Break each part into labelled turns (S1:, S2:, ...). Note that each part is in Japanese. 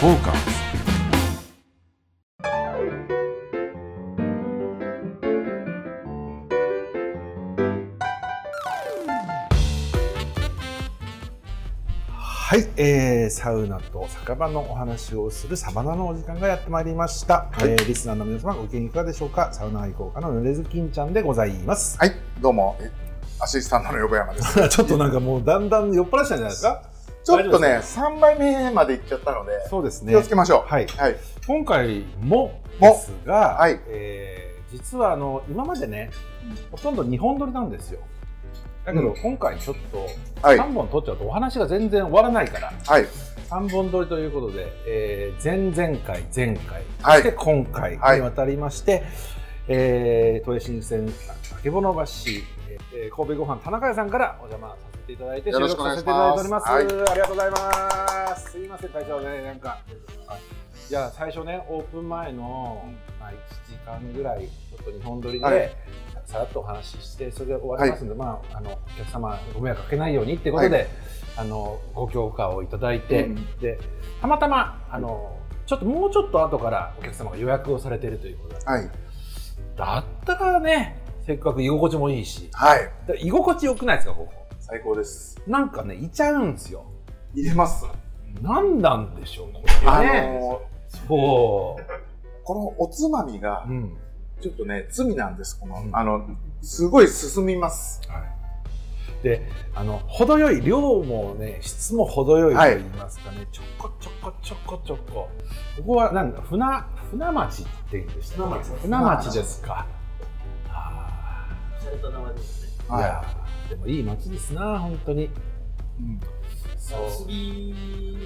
S1: フォーカスはい、えー、サウナと酒場のお話をするサバナのお時間がやってまいりました、
S2: はい。
S1: えーリスナーの皆様ご機嫌いかがでしょうか？サウナ愛好家のぬれずきんちゃんでございます。
S2: はい、どうも、えアシスタントの横山です。
S1: ちょっとなんかもうだんだん酔っ払っちゃうんじゃないですか？
S2: ちょっとね、
S1: 大丈
S2: 3杯目までいっちゃったので、
S1: そうですね。
S2: 気をつけましょう。
S1: はい。
S2: はい。
S1: 今回もですが、
S2: はい。
S1: えー実はあの今までねほとんど2本撮りなんですよ。だけど、
S2: うん。
S1: 今回ちょっと
S2: はい。
S1: 3本撮っちゃうとお話が全然終わらないから
S2: はい。
S1: 3本撮りということで、えー前々回前回、
S2: はい。
S1: そして今回にわたりまして、えー、都営新線曙橋、えー、神戸ご飯田中屋さんからお邪魔させていただいて収録させていただいております、
S2: します
S1: ありがとうございます。すいません会長ね。なんかいや最初ねオープン前の、まあ、1時間ぐらいちょっと日本撮りで、
S2: はい。
S1: さらっとお話ししてそれで終わりますので、まあ、あのお客様ご迷惑かけないようにってことで、
S2: はい。
S1: あのご許可をいただいて、
S2: うん
S1: でたまたまあのちょっともうちょっと後からお客様が予約をされているということで
S2: はい。
S1: だったらねせっかく居心地もいいし。
S2: はい。
S1: だ居心地よくないですかここ
S2: 最高です。
S1: なんかねいちゃうんですよ。
S2: 入れます。
S1: 何なんでしょうこ
S2: あ
S1: れね。
S2: の
S1: そ
S2: ーこのおつまみがちょっとね、罪なんです。この、
S1: うん。
S2: あの、すごい進みます。
S1: であの程よい量もね質も程よいと言いますかね、ちょこちょこちょこちょこ。ここはなんだ船船町っていうんでしたっけ？
S3: 船町
S1: 船町ですか。あ
S3: 洒落た名前ですね。
S1: ーいやいい町ですな本当に
S2: うん
S3: 杉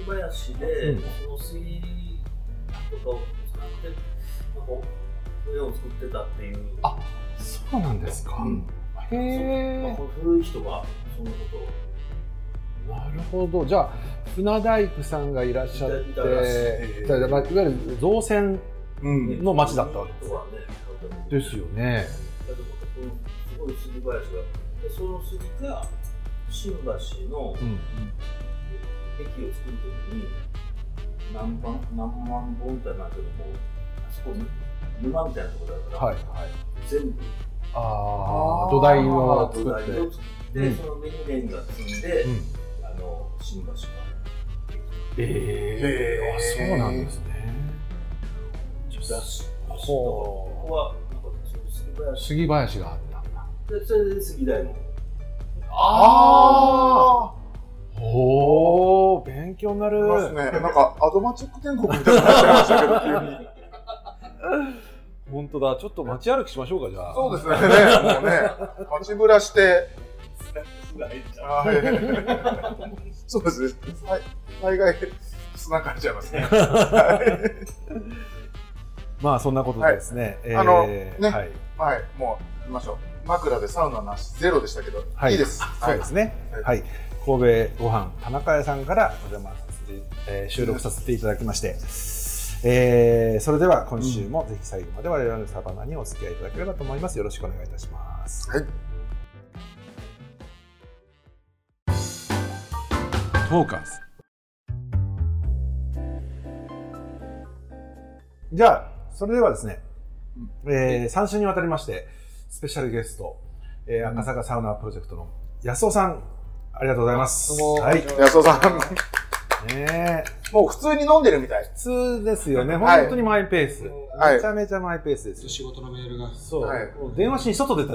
S3: 林で、
S1: うん
S3: その杉とかを使って、なんか、絵を作ってたっていう。
S1: あそうなんですか、
S2: うん
S1: へえ
S3: まあ、古い人が、そのことを。
S1: なるほどじゃあ船大工さんがいらっしゃって
S3: い
S1: わゆる造船
S2: うん。
S1: の町だったわけです。ですよね
S3: すごい杉林が。で、その杉が、新橋の
S1: うん。
S3: 駅を作るときに、何万、何万本ってなんだけども、あそこ、沼みたいなところだから、
S1: はい。はい
S3: 全部。
S1: ああ土台を作
S3: 土
S1: って。
S3: 台を作って、
S1: うん。
S3: その上に面が積んで、
S1: うん。
S3: あの新橋が
S1: え
S2: へー。
S1: あそうなんですね。
S3: ここはなんか杉林。
S1: 杉林があっ
S3: でそれで杉台も
S2: あ
S1: おお勉強にな
S2: あ
S1: る。
S2: いますね。なんか、アドマチック天国みたいになっちゃいましたけど、急に。
S1: 本当だ。ちょっと街歩きしましょうかじゃあ。
S2: そうですね。もうね、街ぶらして、はいそうですね。さい。大概、繋がっちゃいますね。
S1: まあそんなことでですね、えー
S2: あのね。
S1: はい、
S2: はい、もう、行きましょう。枕でサウナなし、ゼロでしたけど、
S1: はい。
S2: いいです。
S1: そうですね。
S2: はい。
S1: はい、神戸ご飯田中屋さんからお邪魔させて、えー収録させていただきまして、えーそれでは今週もぜひ最後まで我々のサバナにお付き合いいただければと思います。よろしくお願いいたします。
S2: はい。
S1: トーカーズ。じゃあそれではですね、えー、3週にわたりましてスペシャルゲスト、えー赤坂サウナプロジェクトの安尾さんありがとうございます。
S2: どうも。
S1: はい。
S2: 安尾さん、
S1: ねえ。
S2: もう普通に飲んでるみたい。
S1: 普通ですよね。
S2: はい。
S1: 本当にマイペース、
S2: はい。
S1: めちゃめちゃマイペースです
S4: 仕事のメールが。
S1: そう、
S2: はい。
S1: 電話しに外出た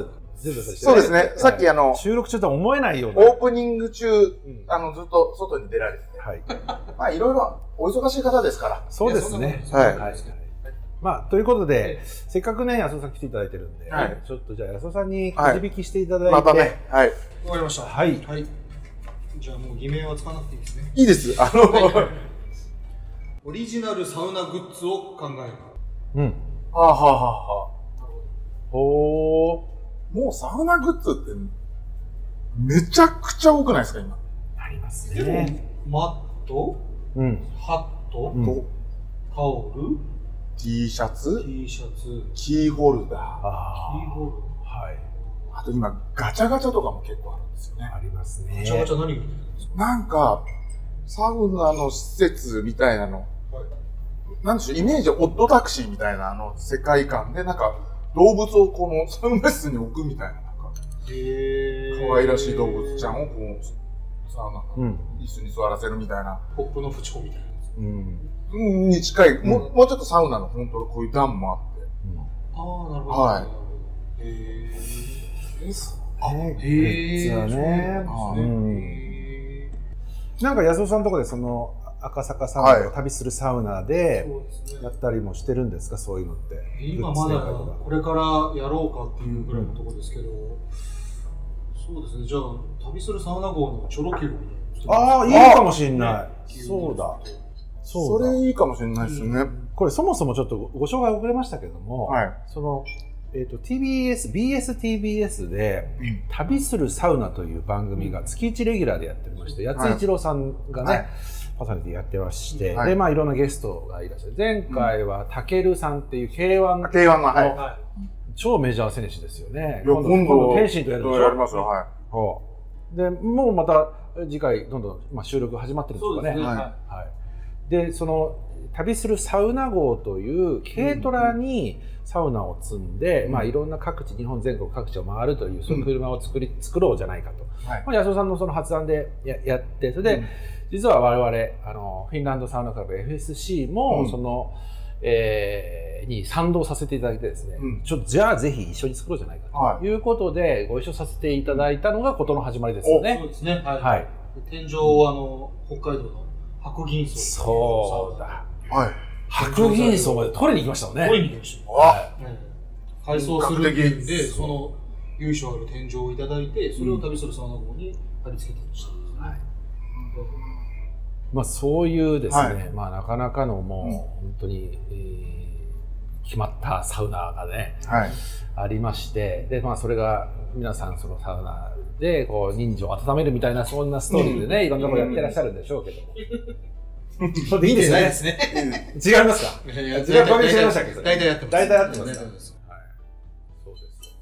S2: そうですね。さっきあの、
S1: 収録中とは思えないような。
S2: オープニング中、
S1: うん。
S2: あの、ずっと外に出られてて。
S1: はい。
S2: まあ、いろいろお忙しい方ですから。
S1: そうですね。
S2: はい。
S1: はいまあ、ということで、せっかくね、安尾さん来ていただいてるんで、
S2: はい
S1: ちょっとじゃあ安尾さんにく
S2: はい
S1: じ引きしていただいて、
S2: またね、はい。
S4: わかりました。
S1: はい
S4: はい。じゃあもう偽名は使わなくていいですね。
S2: いいです。あの、
S4: オリジナルサウナグッズを考える。
S1: うん。
S2: はあはあはあは
S1: ほ
S2: あもうサウナグッズって、めちゃくちゃ多くないですか、今？
S1: ー。あります
S4: でも、
S1: ね。
S4: マット、
S2: うん。
S4: ハット、
S1: うん
S2: と、
S4: タオル、
S2: T シャツ、
S4: T シャツ、
S2: キーホルダー。
S1: あ
S4: キーホル
S1: あ。はい。
S2: あと今、ガチャガチャとかも結構あるんですよね。
S1: ありますね。
S4: ダー。ガチャガチャ何が
S2: なんか、サウナの施設みたいなの、なんでしょう、イメージはオットタクシーみたいなあの世界観で、なんか動物をこのサウナ室に置くみたいな、なんか
S4: へ
S2: 可愛らしい動物ちゃんをこう、サウナの
S1: うん。
S2: 椅子に座らせるみたいな、
S4: ポップのプチコみたいな。
S1: うん。
S2: うんに近い、も
S1: う
S2: うもうちょっとサウナの本当こういう段もあって。
S4: ああ、なるほど。
S2: はい
S4: へえ。
S2: あ
S1: ね
S4: へえ。
S1: 実はね。
S2: あ
S4: そう
S1: うん
S4: なんですねへ
S1: なんか安尾さんのとこでその赤坂サウナを旅するサウナ
S4: え
S1: で
S4: そうですね
S1: やったりもしてるんですか？そういうのって。
S4: 今まだこれからやろうかっていうぐらいのところですけど、そうですね、じゃあ、旅するサウナ号のチョロ Q みたいな。
S1: ああ、いいかもしんない。
S4: ね
S1: そうだ。。
S2: そ
S1: そうだ。
S2: れいいかもしれないですね。
S1: これそもそもちょっとご紹介遅れましたけども、
S2: はい。
S1: その、えっ、と、TBS、BSTBS で、
S2: うん
S1: 旅するサウナという番組が月1レギュラーでやってまして、八津一郎さんがね、
S2: はい
S1: パーソナリティやってまして、
S2: はい
S1: で、まあいろんなゲストがいらっしゃる。前回は、たけるさんっていう K1 の
S2: K1 が、はい。
S4: は
S1: 超メジャー選手ですよね。
S2: いや、今度、
S1: 天心とやるでしょ？
S2: やりますよ、はい。
S1: で、もうまた次回どんどん、まあ、収録始まってるんですかね。
S4: そうですね。
S2: はい
S4: は
S1: はい、で、その旅するサウナ号という軽トラにサウナを積んで、
S2: うん
S1: まあいろんな各地、日本全国各地を回るという、そういう車を作り、作ろうじゃないかと。
S2: はい
S1: まあ、安尾さんのその発案でややって、それで、
S2: うん
S1: 実は我々、あの、フィンランドサウナクラブ FSC も、
S2: うん
S1: その、えーに賛同させていただいてですね、
S2: うん
S1: ちょじゃあぜひ一緒に作ろうじゃないか
S2: は
S1: ということで、ご一緒させていただいたのがことの始まりですよ
S4: い。
S1: ね
S4: そう。ですね。はい。
S1: はい。
S4: 天井はあの北海道の白銀荘。
S1: そうだ。
S2: はい。
S1: 白銀荘まで取りに行きましたもんね。
S4: 取りに行きました。
S2: あ
S4: うん改装するっていうんで、その由緒ある天井をいただいて、それを旅するサウナ号に貼り付けてました。
S1: はいまあそういうですね、
S2: はい
S1: まあなかなかのもう
S2: うん
S1: 本当に、えー決まったサウナがね、
S2: はい。
S1: ありまして、で、まあそれが皆さんそのサウナでこう人情を温めるみたいなそんなストーリーでね、いろんなことやってらっしゃるんでしょうけども。それでいいですね。
S4: すね。
S1: 違いますか？違いましたっけそれ
S4: 大体やってます。
S1: 大体やってます。はい。そうです。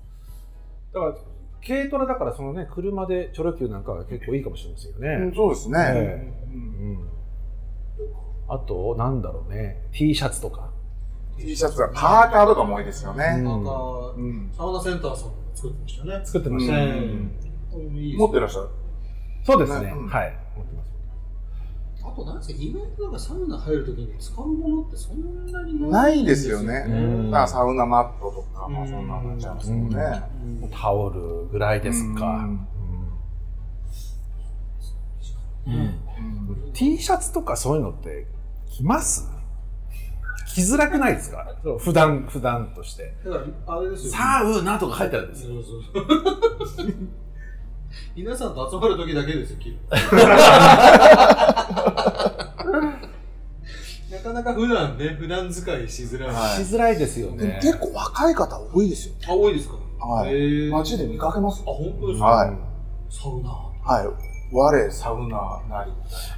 S1: だから、軽トラだからそのね、車でチョロ Q なんかは結構いいかもしれませんよね。
S2: うんそうですね。
S1: え
S2: うん
S1: うん。あと、なんだろうね、T シャツとか。
S2: T シャツがパーカーとかも多いですよ
S1: うん
S2: ね。
S4: なんか、
S2: うん
S4: サウナセンターさんも作ってましたよね。
S1: 作ってましたね。
S2: 持ってらっしゃる？
S1: そうですね。
S2: うん
S1: はい。持ってます。
S4: あと、なんですか、意外となんかサウナ入るときに使うものってそんなに
S2: ないですよね
S1: うん
S2: だからサウナマットとか、まあそんなのになっちゃいますもんね。
S4: うん
S1: タオルぐらいですか。T シャツとかそういうのって着ます？着づらくないですか？普段、普段として。
S4: だから、あれですよ、
S1: サウナとか書いてあるんですよ。
S4: そうそうそう。皆さんと集まるときだけですよ、着る。なかなか普段ね、普段使いしづらい。
S2: はい
S1: しづらいですよね。
S2: 結構若い方多いですよ。
S4: あ、多いですか？
S2: はい街で見かけます
S4: あ、
S2: よ。
S4: 本当ですか？
S2: はい
S4: サウナ。
S2: はい。我、サウナなり。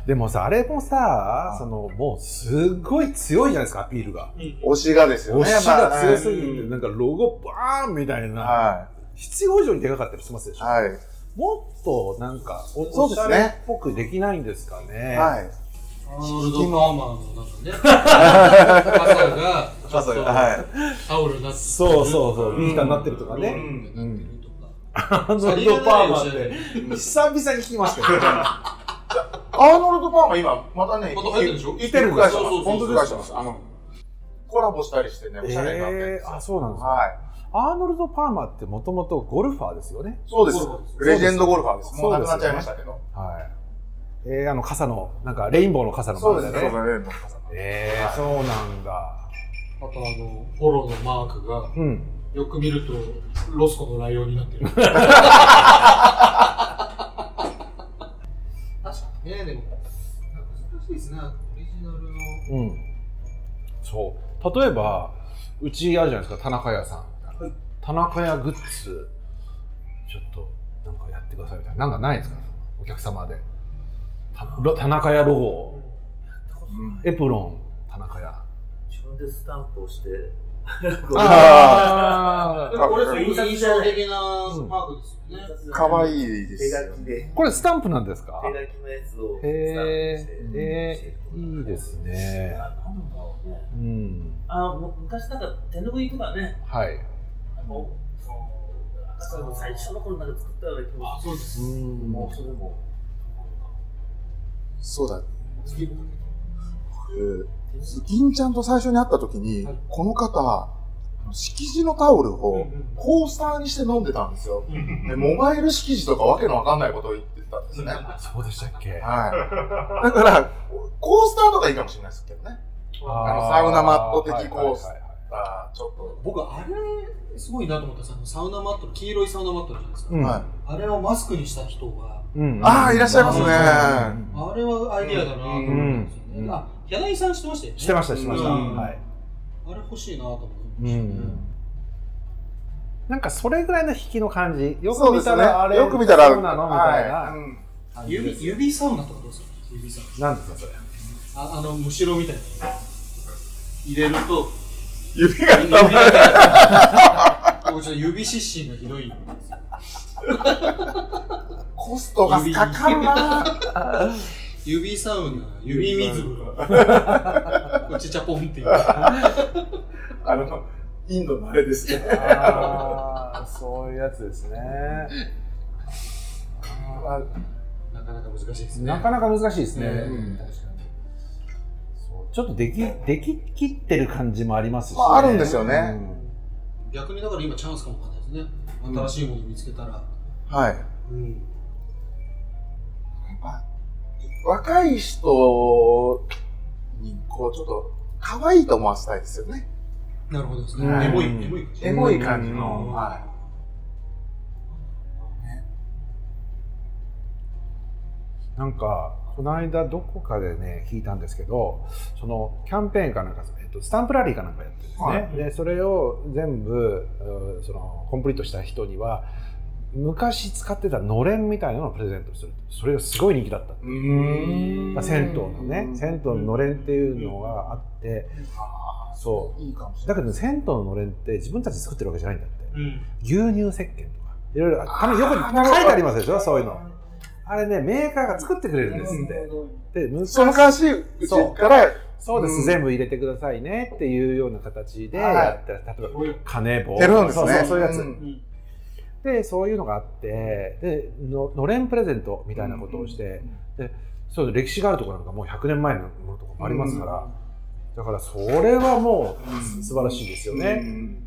S1: でもさ、あれもさ、その、もうすっごい強いじゃないですか、アピールが。
S2: 推しがですよね。
S1: 推しが強すぎて、
S2: ま
S1: なんかロゴバーンみたいな、
S2: あ
S1: 必要以上にでかかったりしますでしょ。
S2: はい。はい。
S1: もっとなんかお、
S2: そうですね
S1: おしゃれっぽくできないんですかね。
S2: はい。
S4: アーノルド・パーマーのなんかね、傘が、ちょっと
S2: はい。
S4: タオルになってる
S1: そうそうそう、ビーターになってるとかね。
S4: うん。
S1: アーノルド・パーマーって、久々に聞きましたけどね。
S2: アーノルド・パーマ今、またね、
S4: また入ってるでしょ？
S2: 行ってる会社
S4: そうそうそう
S2: 本当ですか？してます。あの、コラボしたりしてね、おしゃれになってる
S1: えー、あ、そうなんですか。
S2: はい。
S1: アーノルド・パーマーってもともとゴルファーですよね。
S2: そうです。レジェンドゴルファーです。もう亡くなっちゃいましたけど。
S1: はい。えー、あの傘の、なんかレインボーの傘の
S2: そうですね。
S1: ね。
S2: そうですね。
S1: えー、そうなんだ。
S4: あとあの、フォローのマークが、
S1: うん。
S4: よく見ると、ロスコのライオンになってる。確かにね、でも、難しいですね、オリジナルの。
S1: うん。そう。例えば、うちあるじゃないですか、田中屋さん。田中屋グッズ、ちょっと、なんかやってくださいみたいな。なんかないですか？お客様で。田中屋ロゴ、エプロン、田中屋。
S3: 自分でスタンプをして
S2: あ
S1: あ
S4: これ、印象的なマークですよね。
S2: かわいいで
S3: 手
S2: すよ
S3: 書きで、
S1: これスタンプなんですか？
S3: 手書きのやつをスタンプ
S1: へ
S3: して。
S1: ええー、いいですね。
S3: あなん。だろうね
S1: うん
S3: あ昔なんか手拭いとかね、
S1: はい。
S3: 最初の頃なんか作ったような気も
S4: あ、そうです。
S1: うん。
S3: もうそれも。
S2: そうだ。僕、銀ちゃんと最初に会った時に、
S4: はい
S2: この方、敷地のタオル
S4: うん
S2: をコースターにして飲んでたんですよ。でモバイル敷地とかわけのわかんないことを言ってたんですね。
S1: そうでしたっけ？
S2: はい。だから、コースターとかいいかもしれないですけどね。あのサウナマット的コース
S1: はいはいはいはい
S2: あーちょっと。
S4: 僕、あれ、すごいなと思ったさ、サウナマットの黄色いサウナマットあるじゃないですか。
S1: うん
S2: はい
S4: あれをマスクにした人が、
S1: うん
S2: ああ、いらっしゃいますね。
S1: うん
S4: あれはアイディアだなと思ったんですよね。
S1: うん
S4: あ、柳井さんしてましたよね？
S1: してましたしてました、
S4: うん。
S1: はい。
S4: あれ欲しいなと思って。
S1: う
S4: ましたね。
S1: ん。なんかそれぐらいの引きの感じ。よく見
S2: そうですね。
S1: たらあれ
S2: よく見たら、
S1: そうなのみたいな。
S2: はい。うん。
S4: 指指サウナとかどうですか指サウ
S1: なんですかそれ。
S4: ナ。ああの、むしろみたいな。入れると、
S2: 指が
S4: 指が僕ちょっと指湿疹がひどい。
S2: コストがかかるな
S4: 指サウナ、指水風呂。こっちチャポンっていう。
S2: あの、インドのあれですね。
S1: ああそういうやつですね
S2: あ
S4: なかなか難しいですね。
S1: なかなか難しいですね、
S4: うん
S1: 確かにそうちょっとできでききってる感じもありますし、ね
S2: まああるんですよね
S4: 逆にだから今チャンスかもわかんないですね。新しいもの見つけたら。
S2: はい。
S4: うん。
S2: 若い人に、こう、ちょっと、可愛いと思わせたいですよね。
S4: なるほどですね。
S1: うん
S4: エモい、エモい感じ。
S2: エモい感じ
S4: うん
S2: の。は
S1: なんかこの間どこかでね聞いたんですけどそのキャンペーンかなんか、えっと、スタンプラリーかなんかやってるんですね、
S2: はい
S1: でそれを全部うそのコンプリートした人には昔使ってたのれんみたいなのをプレゼントする。それがすごい人気だった。銭湯のね銭湯ののれんっていうのがあって
S2: あ
S1: そう。
S2: ーいいかもしれない。
S1: だけど、ね、銭湯ののれんって自分たちで作ってるわけじゃないんだって。
S4: うん。
S1: 牛乳石鹸とか。いろいろたまによく書いてありますでしょそういうの。あれねメーカーが作ってくれるんですって。で昔
S2: その関し、う。ちから、
S1: そうです、
S2: うん。
S1: 全部入れてくださいねっていうような形で
S2: はい
S1: やった、例えば金棒
S2: テロンですね。
S1: そうそうそういうやつ、
S2: ん
S1: でそういうのがあってでののれんプレゼントみたいなことをして、でそう歴史があるところなんかもう100年前のものとかもありますから、だからそれはもう素晴らしいですよね、
S2: うん
S1: うん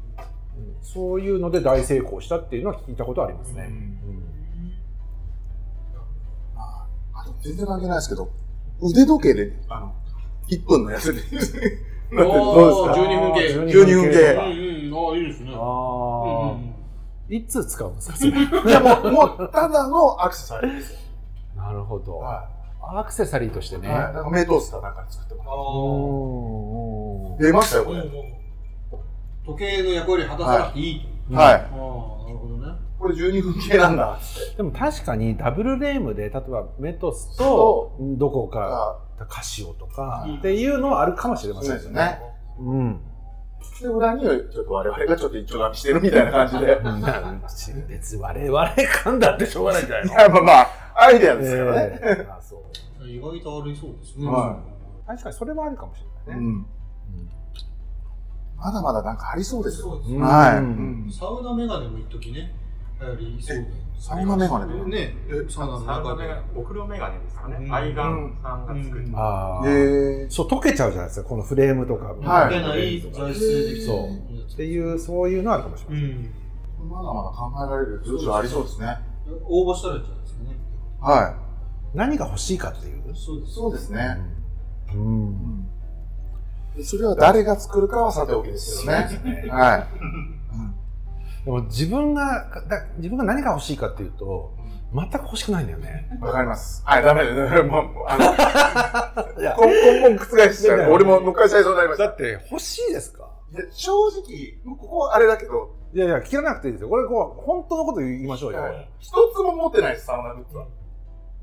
S1: そういうので大成功したっていうのは聞いたことありますね、
S2: うんあ全然関係ないですけど、腕時計で、あの、1分のやつで。なんてどうですか
S4: ？12分計。
S1: あー
S2: 12分計。
S4: うんうん。ああ、いいですね。
S1: あ
S4: うん
S1: あ、
S4: うん
S1: いつ使うんですか？そ れ
S2: いやもう、もう、ただのアクセサリーですよ。
S1: なるほど、
S2: は
S1: アクセサリーとして
S2: い。
S1: ね、
S2: はい。なんかメイトースターなんかで作ってもら。出ましたよ、これ。
S4: 時計の役割果たさなくていいと。
S2: はい。
S4: ああ、なるほどね。
S2: これ12分系なんだ。
S1: でも確かにダブルレームで例えばメトスとどこか
S2: あ
S1: カシオとか
S4: うん
S1: っていうのはあるかもしれません
S2: そうですね。
S1: うん。
S2: で、裏にちょっと我々がちょっと一丁紙してるみたいな感じで。
S1: 別に我々感だってしょうがないんじゃないの
S2: いや、まあまあ、アイデアですからね。
S1: ええあそう
S4: 意外とありそうですね。
S2: は
S1: 確かにそれはあるかもしれ
S2: う
S1: ないね。
S2: ん。まだまだなんかありそうですよ。
S4: そうですね。
S1: うん
S2: はい。
S1: うん
S2: うん
S4: サウナメガネも一時ね、流行りそうで。
S2: サウナメガネも
S4: ね、サウナの
S5: サウナ。メガネ、お風呂メガネですかね。
S4: うん
S5: アイガンさんが作った。
S1: ああ。そう、溶けちゃうじゃないですか、このフレームとか。
S2: はい
S4: 溶けない材質でき
S1: そうっていう、そういうのはあるかもしれ
S4: う
S1: ない。
S4: ん。
S2: まだまだ考えられる余地はありそうですね。
S4: 応募したらいいんじゃないですかね。
S2: は
S1: 何が欲しいかっていう。
S2: い。
S4: そうです。
S2: そうですね。
S1: うん。
S2: それは誰が作るかはさておきですよね。はい。
S1: でも自分が、だ自分が何が欲しいかっていうと、全く欲しくないんだよね。
S2: わかります。はい、ダメです。もう、あの、
S1: いや
S2: 根本覆しちゃう。俺も昔最初になりました。
S1: だって欲しいですか？
S2: で正直、ここあれだけど、
S1: いやいや、聞かなくていいですよ。これ、こう、本当のこと言いましょうよ。
S2: 一つも持ってないです、サウナグッズは。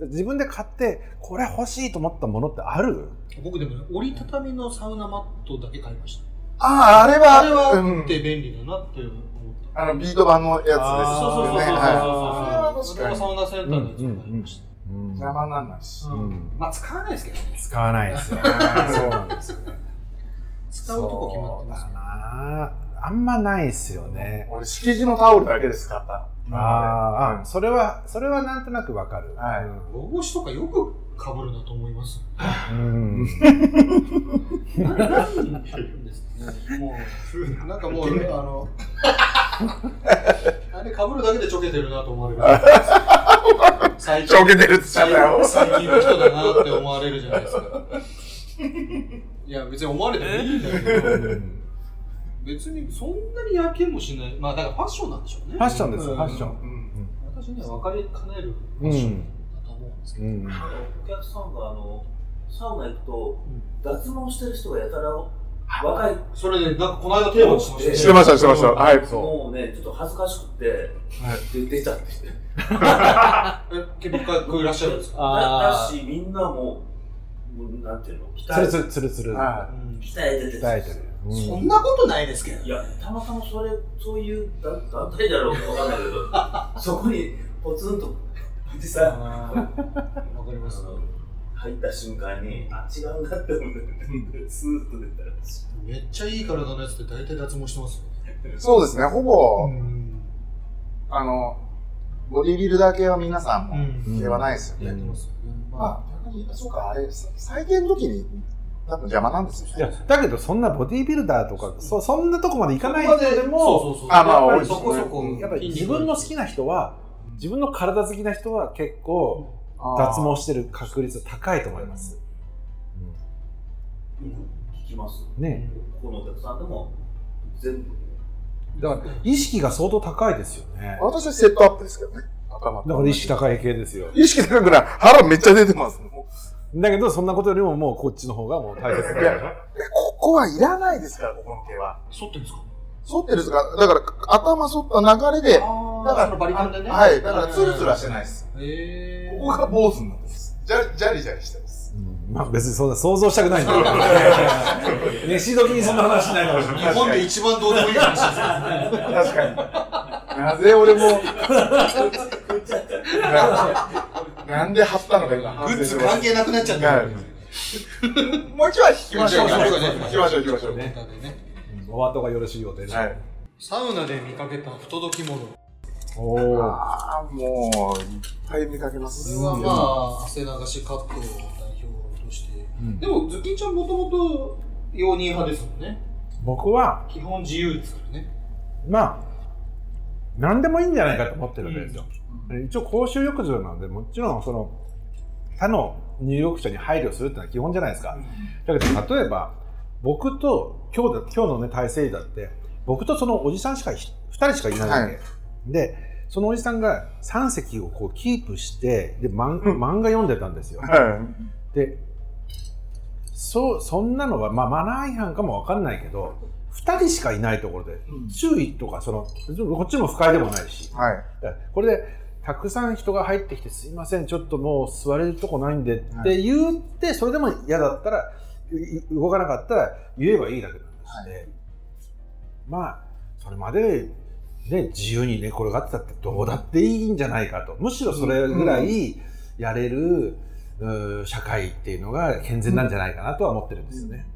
S1: 自分で買って、これ欲しいと思ったものってある？
S4: 僕でもね、折りたたみのサウナマットだけ買いまし
S2: ああ、あれは、
S4: あれは
S2: うん
S4: あって便利だなって思った。
S2: あの、ビート版のやつですよね。
S1: あー
S4: そうそうそうそうそう。
S2: はい
S4: それはサウナセンターのやつを買いました。
S1: うん
S2: 邪魔にならないし。
S1: うん
S4: まあ使わないですけどね。
S1: 使わないですよねそうなんですよね
S4: 使うとこ決まってます
S1: あんまないですよね
S2: 俺、敷地のタオルだけで使った。
S1: あーあ
S2: うん
S1: それはそれはなんとなくわかる
S2: はい
S4: 帽子とかよく被るなと思います。
S1: うん
S4: なんですね。もう、なんかもう、あの、あれ被るだけでちょけてるなと思われる。最
S2: ちょけてるって言っちゃったよ。
S4: 最近の人だなって思われるじゃないですか。いや、別に思われてもいいんだけど、別にそんなにやけもしない。まあ、だからファッションなんでしょうね。
S1: ファッションです。
S4: うん。
S1: ファッション。
S4: 私には分かりかねるファッションだと思うんですけど。
S1: うん。
S3: あのお客さんがあのサウナ行くと、脱毛してる人がやたら若い。
S4: それで、なんかこの間テーマにしました。ね。
S2: してました、してました。はい。
S3: もうねちょっと恥ずかしくて、で出ちゃって。
S4: え、結構いらっしゃるんですか？
S3: だだしみんなももうなんていうの鍛え
S1: つるつるつるつる
S2: は
S3: 鍛えてて。
S1: 鍛えてるうん
S4: そんなことないですけど。
S3: いやたまたまそれそういう団団体だろうかわかんないけどそこにポツンとおじさん
S4: あーわかります。
S3: 入った瞬間にあ違うなって思ってスーッと出たら
S4: めっちゃいい体のやつって大体脱毛してますよね。
S2: そうですね、ほぼ、
S4: ん。
S2: あの、ボディビルダー系は皆さんも、
S4: ん
S2: ではないですよね。
S4: やってますよね。ま
S2: まあ、逆に、そうか、あれ、再建の時に、多分邪魔なんですよ
S1: いや
S2: ね。
S1: だけどそんなボディービルダーとかそそんなとこまでい
S4: あ、
S1: かない人でも。
S2: あまあ
S4: そこそこ。
S1: やっぱり自分の好きな人は自分の体好きな人は結構脱毛してる確率高いと思います、
S3: 聞きます
S1: ね
S3: このお客さんでも全部
S1: だから意識が相当高いですよね
S2: 私はセットアップですけどね。頭
S1: だから意識高い系ですよ
S2: 意識高くない。腹めっちゃ出てます。
S1: だけどそんなことよりももうこっちの方がもう大切だよ
S2: いやここはいらないですから、ここの毛は。
S4: 剃ってるんですか？
S2: 反ってるんですかだから、頭反った流れで、
S4: あ
S2: だから
S4: そのバリカンでね。
S2: はい、だからツルツルはしてないです。
S4: へ
S2: ここが坊主なんです。ジャリジャリジャリしてます。
S1: うんまあ別にそんな想像したくないんだけど 飯時にそんな話しないのかもしれない
S4: 日本で一番どうでもいい話ですね。
S2: 確かに。なぜ俺も、ななんで貼ったのか今
S4: グッズ関係なくなっちゃった。
S2: はい もう一枚引きましょう。引きましょう、引きましょう。
S4: ね
S1: うんお後がよろしいようで、
S2: はい。
S4: サウナで見かけた不届き者。
S1: おお
S2: ああ、もう、いっぱい見かけます。
S4: それはまあ、汗流しカットを代表として。
S1: うん
S4: でも、ズキンちゃんもともと容認派ですもんね。
S1: 僕は
S4: 基本自由ですからね。
S1: まあ何でもいいんじゃないかと思ってるわけですよ、一応公衆浴場なのでもちろんその他の入浴者に配慮するってのは基本じゃないですか、だけど例えば僕と今日だ今日のね体制だって僕とそのおじさんしか2人しかいないわけ、
S2: はい。
S1: でそのおじさんが3席をこうキープしてで漫
S2: うん。
S1: 漫画読んでたんですよ、
S2: は
S1: でそうそんなのは、まあ、マナー違反かもわかんないけど2人しかいないところで注意とかそのこっちも不快でもないし。
S2: い。はい。
S1: これでたくさん人が入ってきてすいませんちょっともう座れるとこないんでって言ってそれでも嫌だったらい動かなかったら言えばいいだけなんですね、まあそれまで、ね、自由に寝転がってたってどうだっていいんじゃないかと。むしろそれぐらいやれる、社会っていうのが健全なんじゃないかなとは思ってるんですよね。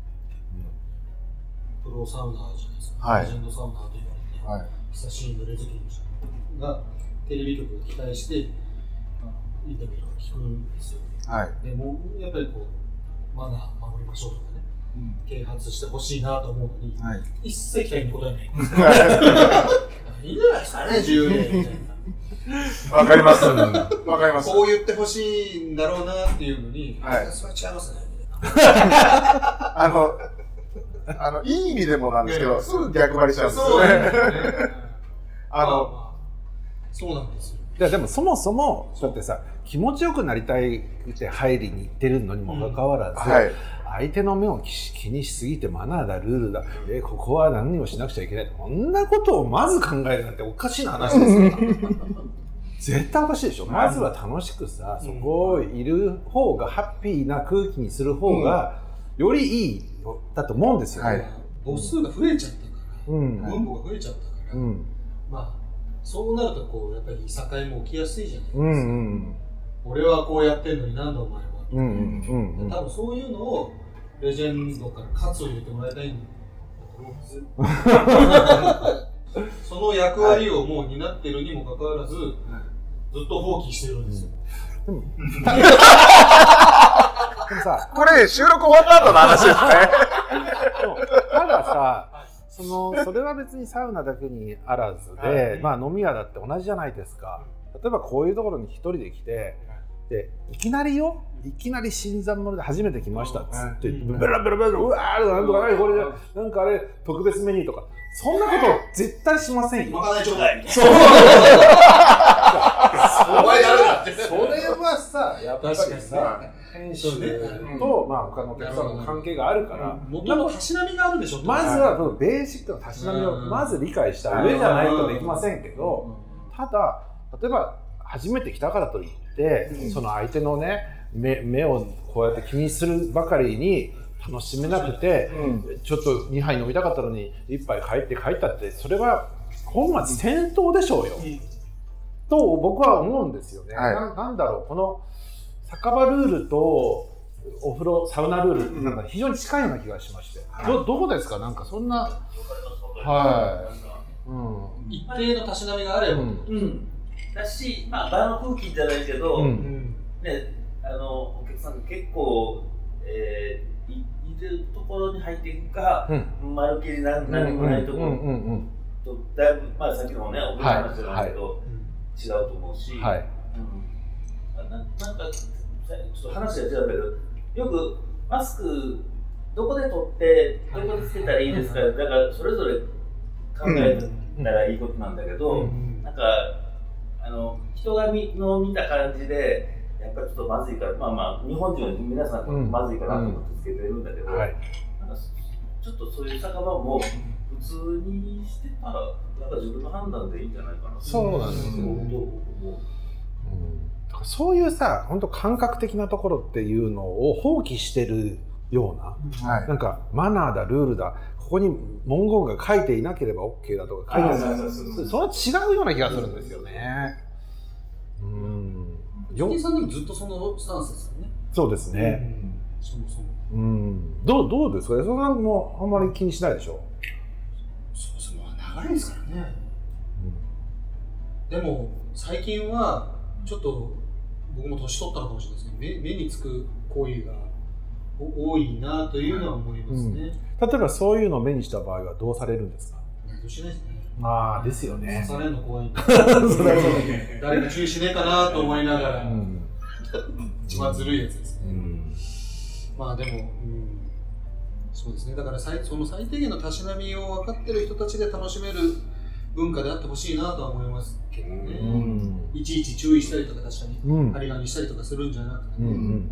S4: プロサウナーじゃないですか。
S2: はい。
S4: レジェンドサウナーと言われて、
S2: はい。
S4: 久しい濡れがテレビ局が期待して、あのインタビューとか聞くんですよ。
S2: はい。
S4: でも、やっぱりこう、マナー守りましょうとかね、啓発してほしいなと思うのに、
S2: はい。
S4: 一切期待に応えない。いいんじゃないですかね、自由で。みたいな
S2: わかります。わかります。
S4: こう言ってほしいんだろうなっていうのに、
S2: はい
S4: それは違いますね。
S2: あの、あの、いい意味でもなんですけど、すぐ逆張りしちゃうんですよね。
S4: なんですよね。
S2: あの、
S4: まあまあそうなんですよ。
S1: いやでもそもそもだってさ気持ちよくなりたいって入りに行ってるのにもかかわらず、
S2: はい。
S1: 相手の目を気気にしすぎてマナーだルールだえここは何をしなくちゃいけない。こんなことをまず考えるなんておかしいな話ですよ。絶対おかしいでしょ。まずは楽しくさそこいる方がハッピーな空気にする方がよりいいだと思うんですよね、
S2: はい。
S4: 母数が増えちゃったから、
S1: うん。
S4: 分母が増えちゃったから、
S1: うん。
S4: まあそうなるとこうやっぱりいさかいも起きやすいじゃないですか、
S1: うんうん
S4: 俺はこうやってんのになんだお前は、
S1: うんうんうん
S4: 多分そういうのをレジェンドから喝を入れてもらいたいんだと思うんですその役割をもう担ってるにもかかわらず、ずっと放棄してるんですよ、
S1: でもさ
S2: これ、収録終わった後の話ですね。
S1: たださその それは別にサウナだけにあらずで、まあ、飲み屋だって同じじゃないですか。例えばこういうところに一人で来てでいきなりよ？いきなり新参者で初めて来ましたっつって
S4: うん。
S1: ベラベラベラうわーなんとか何これなんかあれ特別メニューとか。そんなこと絶対しませんよ。
S3: まかないちょうだい
S1: そう。
S4: お前やるなって。
S1: それはさやっぱり
S4: 確かに
S1: さ編集と、まあ、他のお客さんの関係があるから、
S4: もともとたしなみがあるでしょ？
S1: まずはそのベーシックなたしなみをまず理解した上じゃないとできませんけど、ただ例えば初めて来たからといって、その相手のね目目をこうやって気にするばかりに楽しめなくて、ちょっと2杯飲みたかったのに1杯帰って帰ったってそれは本末転倒でしょうよ、と僕は思うんですよね。
S2: はい。
S1: ななんだろうこの酒場ルールとお風呂サウナルールってなんか非常に近いような気がしまして、どどうですか？なんかそんな。はい、うん。
S4: 一定のたしなみがあれば、
S1: うん。
S3: なうん。だしまあ場の空気じゃないけど、
S1: うん。
S3: ねあのお客さんが結構えーいいるところに入っていくか、
S1: うん。
S3: まるっきり何何もないところ。
S1: うんうんうん
S3: とだいぶまあさっきのねお風呂の話じゃない。けど、違うと思うし、
S1: うんはい。
S3: うん、ななんかちょっと話が違うけどよくマスクどこで取ってどこでつけたらいいですか、だからそれぞれ考えたらいいことなんだけど、
S1: うん。
S3: なんかあの人が見の見た感じでやっぱりちょっとまずいからまあまあ日本人は皆さんまずいかなと思ってつけてるんだけど、
S1: はい。
S3: なんかちょっとそういう酒場も普通にしてたらなんか自分の判断でいいんじゃないかな
S1: そうなんですよ。
S3: どう思う？
S1: うんそういうさ本当感覚的なところっていうのを放棄してるような
S2: はい。
S1: なんかマナーだルールだここに文言が書いていなければ OK だとか書いてある。
S3: あそうそうそう
S1: それは違うような気がするんですよね。うん。よ
S4: 吉木さんでもずっとそのスタンスですよね、
S1: そうですね。
S4: そもそも。
S1: うん。どうどうですか？安田さんもあんまり気にしないでしょ？
S4: そうそうまあ長いですからね。でも最近はちょっと僕も年取ったのかもしれないですけど目目につく行為がお多いなというのは思いますね、
S1: 例えばそういうのを目にした場合はどうされるんですか？まあですよ
S4: 刺
S1: ね。
S4: されるの怖い。誰か注意しねえかなと思いながら、
S1: うん。
S4: 一番ずるいやつですね、
S1: うん。
S4: まあでも、うん、そうですね。だから最その最低限のたしなみを分かってる人たちで楽しめる文化であってほしいなとは思いますけどね、
S1: うん。
S4: いちいち注意したりとか確かに
S1: うん。
S4: 張り紙したりとかするんじゃなくてね、
S1: うんうん
S4: うん。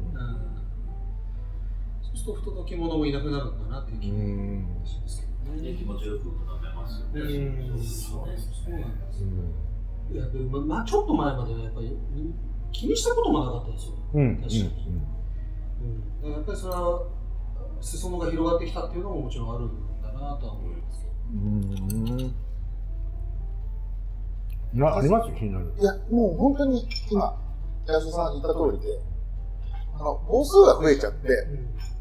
S4: そうすると不届き者もいなくなるのかなっていう気
S1: う
S4: が
S1: ん。
S4: しますけどね。
S3: ね気持ちよく飲めますよね。
S4: うん。
S3: そうですね。
S4: そうなん。ですいやでもままあちょっと前まではやっぱりうん気にしたこともなかったですよ。
S1: うん。
S4: 確かに。うん、だからやっぱりそれは裾野が広がってきたっていうのももちろんあるんだなとは思いますけど。
S1: うんうんなあります？気になる。
S2: いや、もう本当に今、安田さん言った通りで、あの、母数が増えちゃって、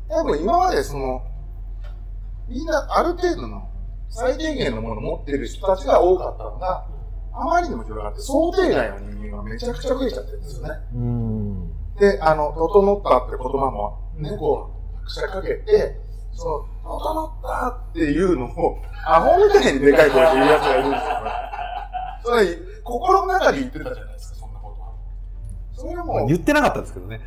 S2: 多分今までその、みんなある程度の最低限のものを持ってる人たちが多かったのが、あまりにも広がって、想定外の人間がめちゃくちゃ増えちゃってるんですよね。
S1: うん
S2: で、あの、整ったって言葉もね、こう、拍車かけて、その、整ったっていうのを、アホみたいにでかい声で言うやつがいるんですよ。それ、心の中で言ってたじゃないですか、そんなことは。それはもう、
S1: 言ってなかったですけどね。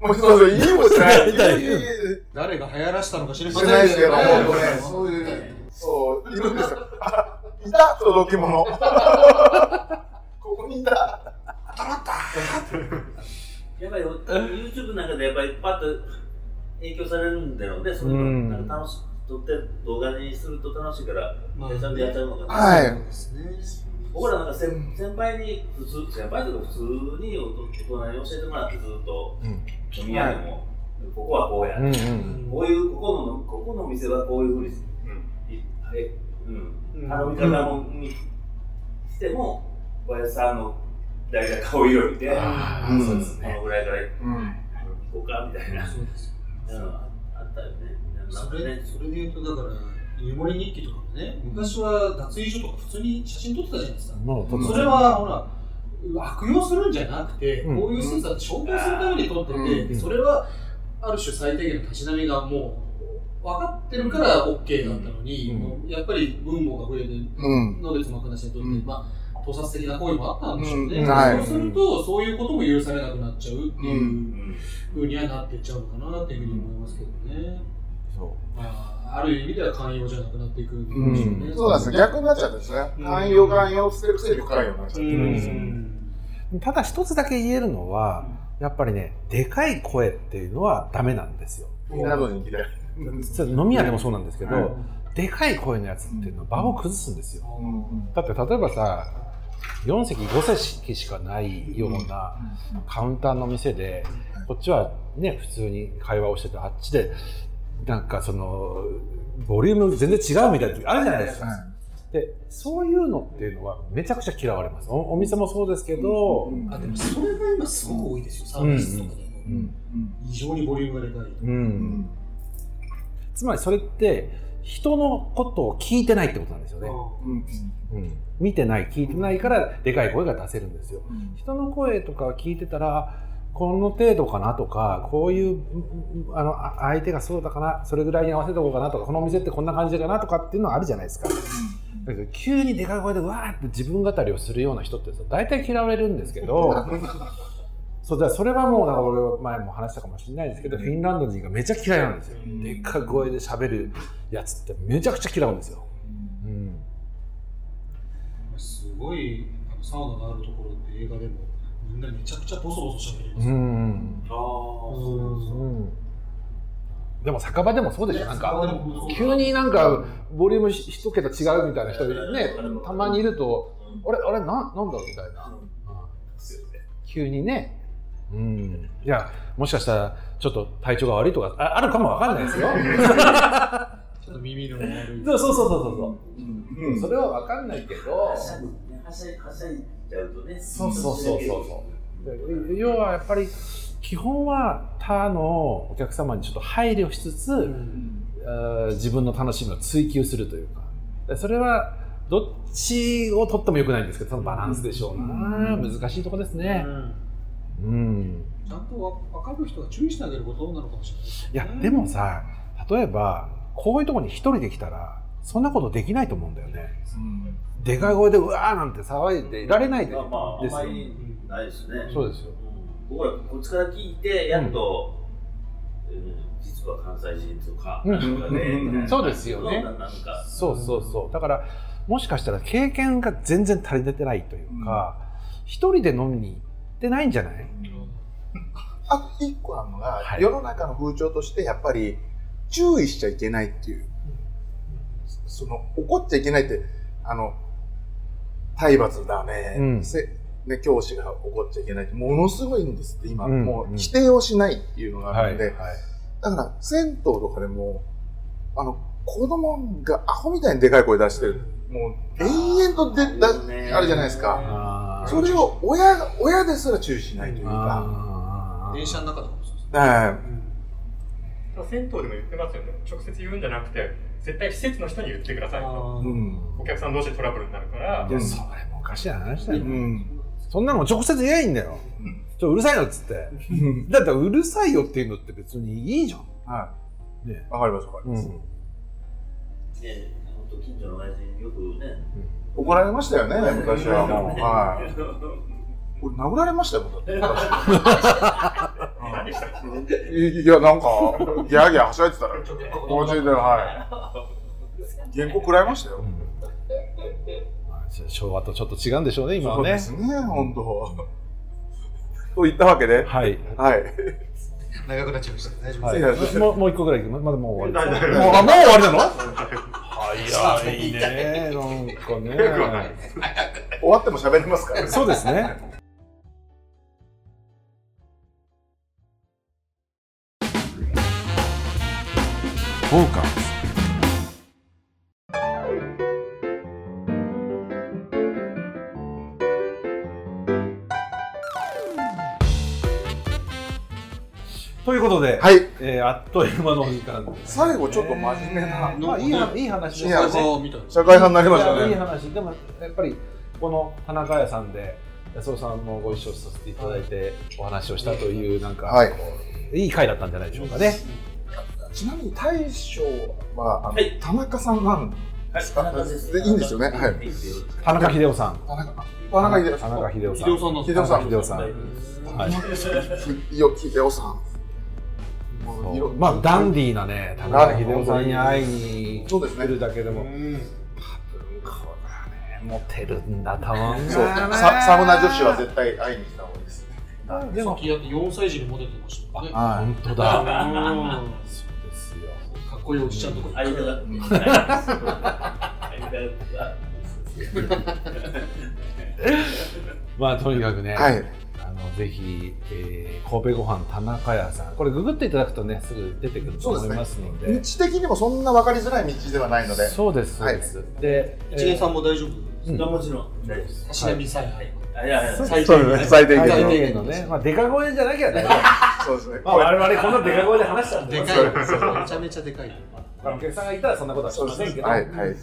S2: もうそうそう、言いもしない。
S4: 誰が流行らしたのか知りま
S2: し
S4: せん
S2: ないですけど、
S4: ね
S2: 本当ね、そういう、そう、いるんですよ。あ、いた届き物。ここにいた。
S3: やっぱり YouTube なんかでやっぱりパッと影響されるんだろうね。そういう
S1: うん
S3: のなんか楽し撮って動画にすると楽しいから、
S4: まあ
S3: ちゃんとやっちゃうのかな。
S2: はい
S4: そうですね。
S3: 僕らなんか先先輩に普通先輩とか普通に大人に教えてもらってずっと
S1: うん。
S3: 飲み屋でも、ここはこうや、
S1: うんうん
S3: こういうここのここの店はこういうふうにえうん。
S4: うん。
S3: 頼み方もにしてもおやさんの大体顔色見て
S1: あ
S2: ー
S1: そうですね。
S3: このぐらいから行
S2: うん。
S3: こうかみたいな。
S4: そうで
S3: あったよね。なん
S4: それ
S3: かね。
S4: それで言うとだから湯守日記とかもね。昔は脱衣所とか普通に写真撮ってたじゃないですか。それはほら悪用するんじゃなくて、
S1: うん。
S4: こういう施設だって紹介するために撮ってて、
S2: うん。
S4: それはある種最低限のたしなみがもう分かってるから OK だったのに、やっぱり分母が増えて
S2: うん。
S4: の別の話にとって、
S2: うん
S4: まあ盗撮的な行為もあったんでしょうね、そうするとそういうことも許されなくなっちゃうっていう
S3: うん。
S4: ふうにはなっていっちゃうのかなっていうふうに思いますけどね、
S1: そ
S4: まあ、ある意味では寛容じゃなくなっていくんでしょうね、
S2: そうなんですね。逆になっちゃうんですね。寛容寛容してるくせに不寛容になっちゃってるんです。よ。
S1: うただ一つだけ言えるのはやっぱりねでかい声っていうのはダメなんですよ。
S2: みんなの人気で。
S1: それ飲み屋でもそうなんですけど、
S2: はい
S1: でかい声のやつっていうのは場を崩すんですよ。
S2: うん
S1: だって例えばさ4席5席しかないようなカウンターの店でこっちはね普通に会話をしててあっちでなんかそのボリューム全然違うみたいな時あるじゃないですか。でそういうのっていうのはめちゃくちゃ嫌われます。おお店もそうですけど、
S2: うん
S4: あでもそれが今すごく多いですよ、サービスとかでも。
S1: うん
S4: 異常にボリュームがでかい。
S1: うん
S2: うん。
S1: つまりそれって人のことを聞いてないってことなんですよね、
S2: うん。
S1: うん、見てない聞いてないからでかい声が出せるんですよ。人の声とか聞いてたらこの程度かなとかこういううんあのあ相手がそうだかなそれぐらいに合わせとこうかなとかこのお店ってこんな感じかなとかっていうのはあるじゃないですか。だけど急にでかい声でわーって自分語りをするような人ってさ大体嫌われるんですけど そうそれはもうなんか俺は前も話したかもしれないですけどフィンランド人がめちゃ嫌いなんですよ。でっかい声で喋るやつってめちゃくちゃ嫌うんですよ、うん。
S4: すごいあのサウナがあるところって映画でもみんなめちゃくちゃボソボソ喋るんです。よ。
S1: うん。
S3: ああそうそう
S1: うんでも酒場でもそうでしょ。なんか急になんかボリューム一一桁違うみたいな人ねたまにいるとあれあれななんだろうみたいな、うん。急にね。うん。いやもしかしたらちょっと体調が悪いとかああるかもわかんないですよ。
S4: ちょっと耳の悪い。
S1: そうそうそうそうそう。
S2: うん。
S1: それはわかんないけど。
S3: はしゃぐね。はしゃいはしゃいじゃうとね
S1: そうそうそうそう。そうで要はやっぱり基本は他のお客様にちょっと配慮しつつ、
S4: うん。
S1: 自分の楽しみを追求するというか。でそれはどっちを取ってもよくないんですけどそのバランスでしょうな、難しいとこですね。うん。
S4: ちゃんとわ分かる人が注意してあげることなのかもしれないですね。
S1: いやでもさ例えばこういうところに一人で来たらそんなことできないと思うんだよねでかい声でうわーなんて騒いでいられないで
S3: まあまああん
S1: ですよ。
S3: まりないですね。
S1: そうですよ。
S3: うん。僕らこっちから聞いてやっと、うん。実は関西人とか、
S1: そうですよね。そうそうそう。だからもしかしたら経験が全然足りてないというか一、人で飲みに行ってないんじゃない？
S2: あと一個あるのが、
S1: はい。
S2: 世の中の風潮としてやっぱり注意しちゃいけないっていう、その怒っちゃいけないってあの体罰だね,、
S1: うん。
S2: せね教師が怒っちゃいけないってものすごいんですって今、
S1: うん。
S2: もう否定をしないっていうのがあるんで、
S1: はい
S2: だから銭湯とかでもあの子供がアホみたいにでかい声出してるもう延々とでだ
S3: ね。
S2: あるじゃないですか。それを親が親ですら注意しないというか。
S4: 電車の中とかもそうですね。
S2: はい。
S5: 銭湯でも言ってますよね。直接言うんじゃなくて、絶対施設の人に言ってくださいと。
S2: うん。
S5: お客さん同士でトラブルになるから。
S1: い、やそれもおかしい話だよ、
S2: うん。
S1: そんなの直接言えばいいんだよ。ちょうるさいのっつって。だってうるさいよっていうのって別にいいじゃん。
S2: は
S1: ね。
S2: いわかりますわかります、
S1: うん。
S3: ね本当近所の親父によくね。
S2: 怒られましたよね昔はもう。はい 俺殴られましたよだって。昔
S5: 何でしたっけ？
S2: いいやなんかギャーギャーはしゃいでたらちではい。原稿食らいましたよ、
S1: まあ昭和とちょっと違うんでしょうね今はね。
S2: そうですね本当。と言ったわけで。
S1: はい、
S2: はい。
S4: 長くなっちゃいました。大丈夫
S1: はい。
S2: い。や
S1: もうもう一個ぐらいまだもう終わり。もうあもう終わりなの？早いねなんかね。
S2: 終わっても喋りますからね。
S1: そうですねフォーカス。ということで、
S2: はい。
S1: えー、あっという間の時間です、
S2: 最後ちょっと真面目な、えー、
S1: まあ、いいいい話。ですね
S2: 社会派になりました
S1: ね。いい話。でもやっぱりこの田中屋さんで安尾さんもご一緒させていただいてお話をしたというなんか、
S2: はい、
S1: いい回だったんじゃないでしょうかね。
S2: ちなみに大将は、あの
S3: はい
S2: 田中さんなん
S3: です。
S2: でいいんですよねはい
S1: 田中秀夫さん。
S2: 田中田中秀夫
S1: 田中秀夫さん。
S4: 秀夫さんの
S2: 秀夫さん
S1: 秀夫さん。はい。
S2: よ秀夫さん。
S1: まあダンディーなね田中秀夫さんに会いに
S2: そうですね
S1: 来るだけでも、モテるんだと思うん
S2: そう。ササウナ女子は絶対会いに来た方がいいですね。
S1: でも
S4: さっきやって4歳児にモテてましたね。
S2: は
S1: 本当だ。
S4: こいいおじちゃんとか
S3: 間が。
S1: まあとにかくね。
S2: はい。
S1: あのぜひ、えー、神戸ご飯田中屋さん。これググっていただくとねすぐ出てくると思いますので。
S2: 道的にもそんな分かりづらい道ではないので。
S1: そうですそうです、で
S4: 一元さんも大丈夫？
S1: うん。
S3: もちろん。大丈夫です。
S4: 足並みさえ
S3: あいやいや
S4: 最
S2: そうですね。最低
S1: 最
S2: 限の。
S1: 低限のね、まあ、デカ声じゃなきゃ大丈夫
S2: そうですね。
S1: まあ我々このデカ声で話したんで
S4: でかいめちゃめちゃでかい
S1: まあお客さんがいたらそんなことはし。ませんけど、
S2: はいはいはい。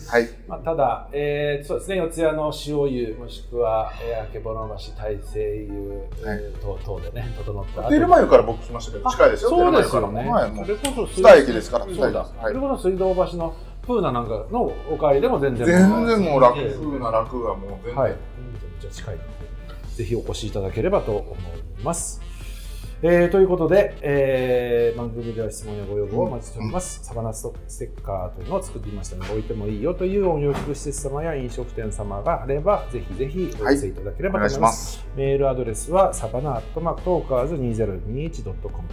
S1: まあ、ただ、えーそうですね、四谷の塩湯、もしくは、えー、あけぼの橋大西湯、等々でね、整った後。
S2: ホテルマユから僕来ましたけど、近いですよ。
S1: そうですよね。そうれこそ水
S2: 二駅ですから
S1: そうだ。それこそ水道橋のプーナなんかのお帰りでも全然
S2: 全然もう楽
S1: えー
S2: 風な楽がもう全然。
S1: ちゃ近いので、ぜひお越しいただければと思います。えーということで、えー番組では質問やご要望をお待ちしております。サバナストステッカーというのを作ってみましたので、置いてもいいよという温浴施設様や飲食店様があれば、ぜひぜひお寄せいただければと思いま。
S2: ますす。
S1: メールアドレスはサバナアットマークトーカーズ 2021.com。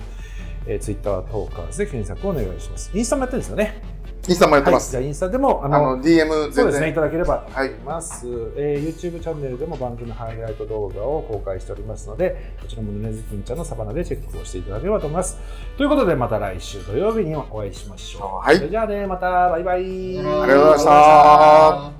S1: えー、ツイッターはトーカーズで検索をお願いします。インスタもやってるんですよね。
S2: インスタもやってます。
S1: はい、じゃあインスタでも、あ
S2: あの、DM
S1: そうですね、い。ただければと
S2: はい
S1: 思います、えー YouTube チャンネルでも番組ハイライト動画を公開しておりますので、こちらもヌネズキンちゃんのサバナでチェックをしていただければと思います。ということで、また来週土曜日にお会いしましょう。
S2: はい
S1: それじゃあね、またバイバイ。
S2: ありがとうございました。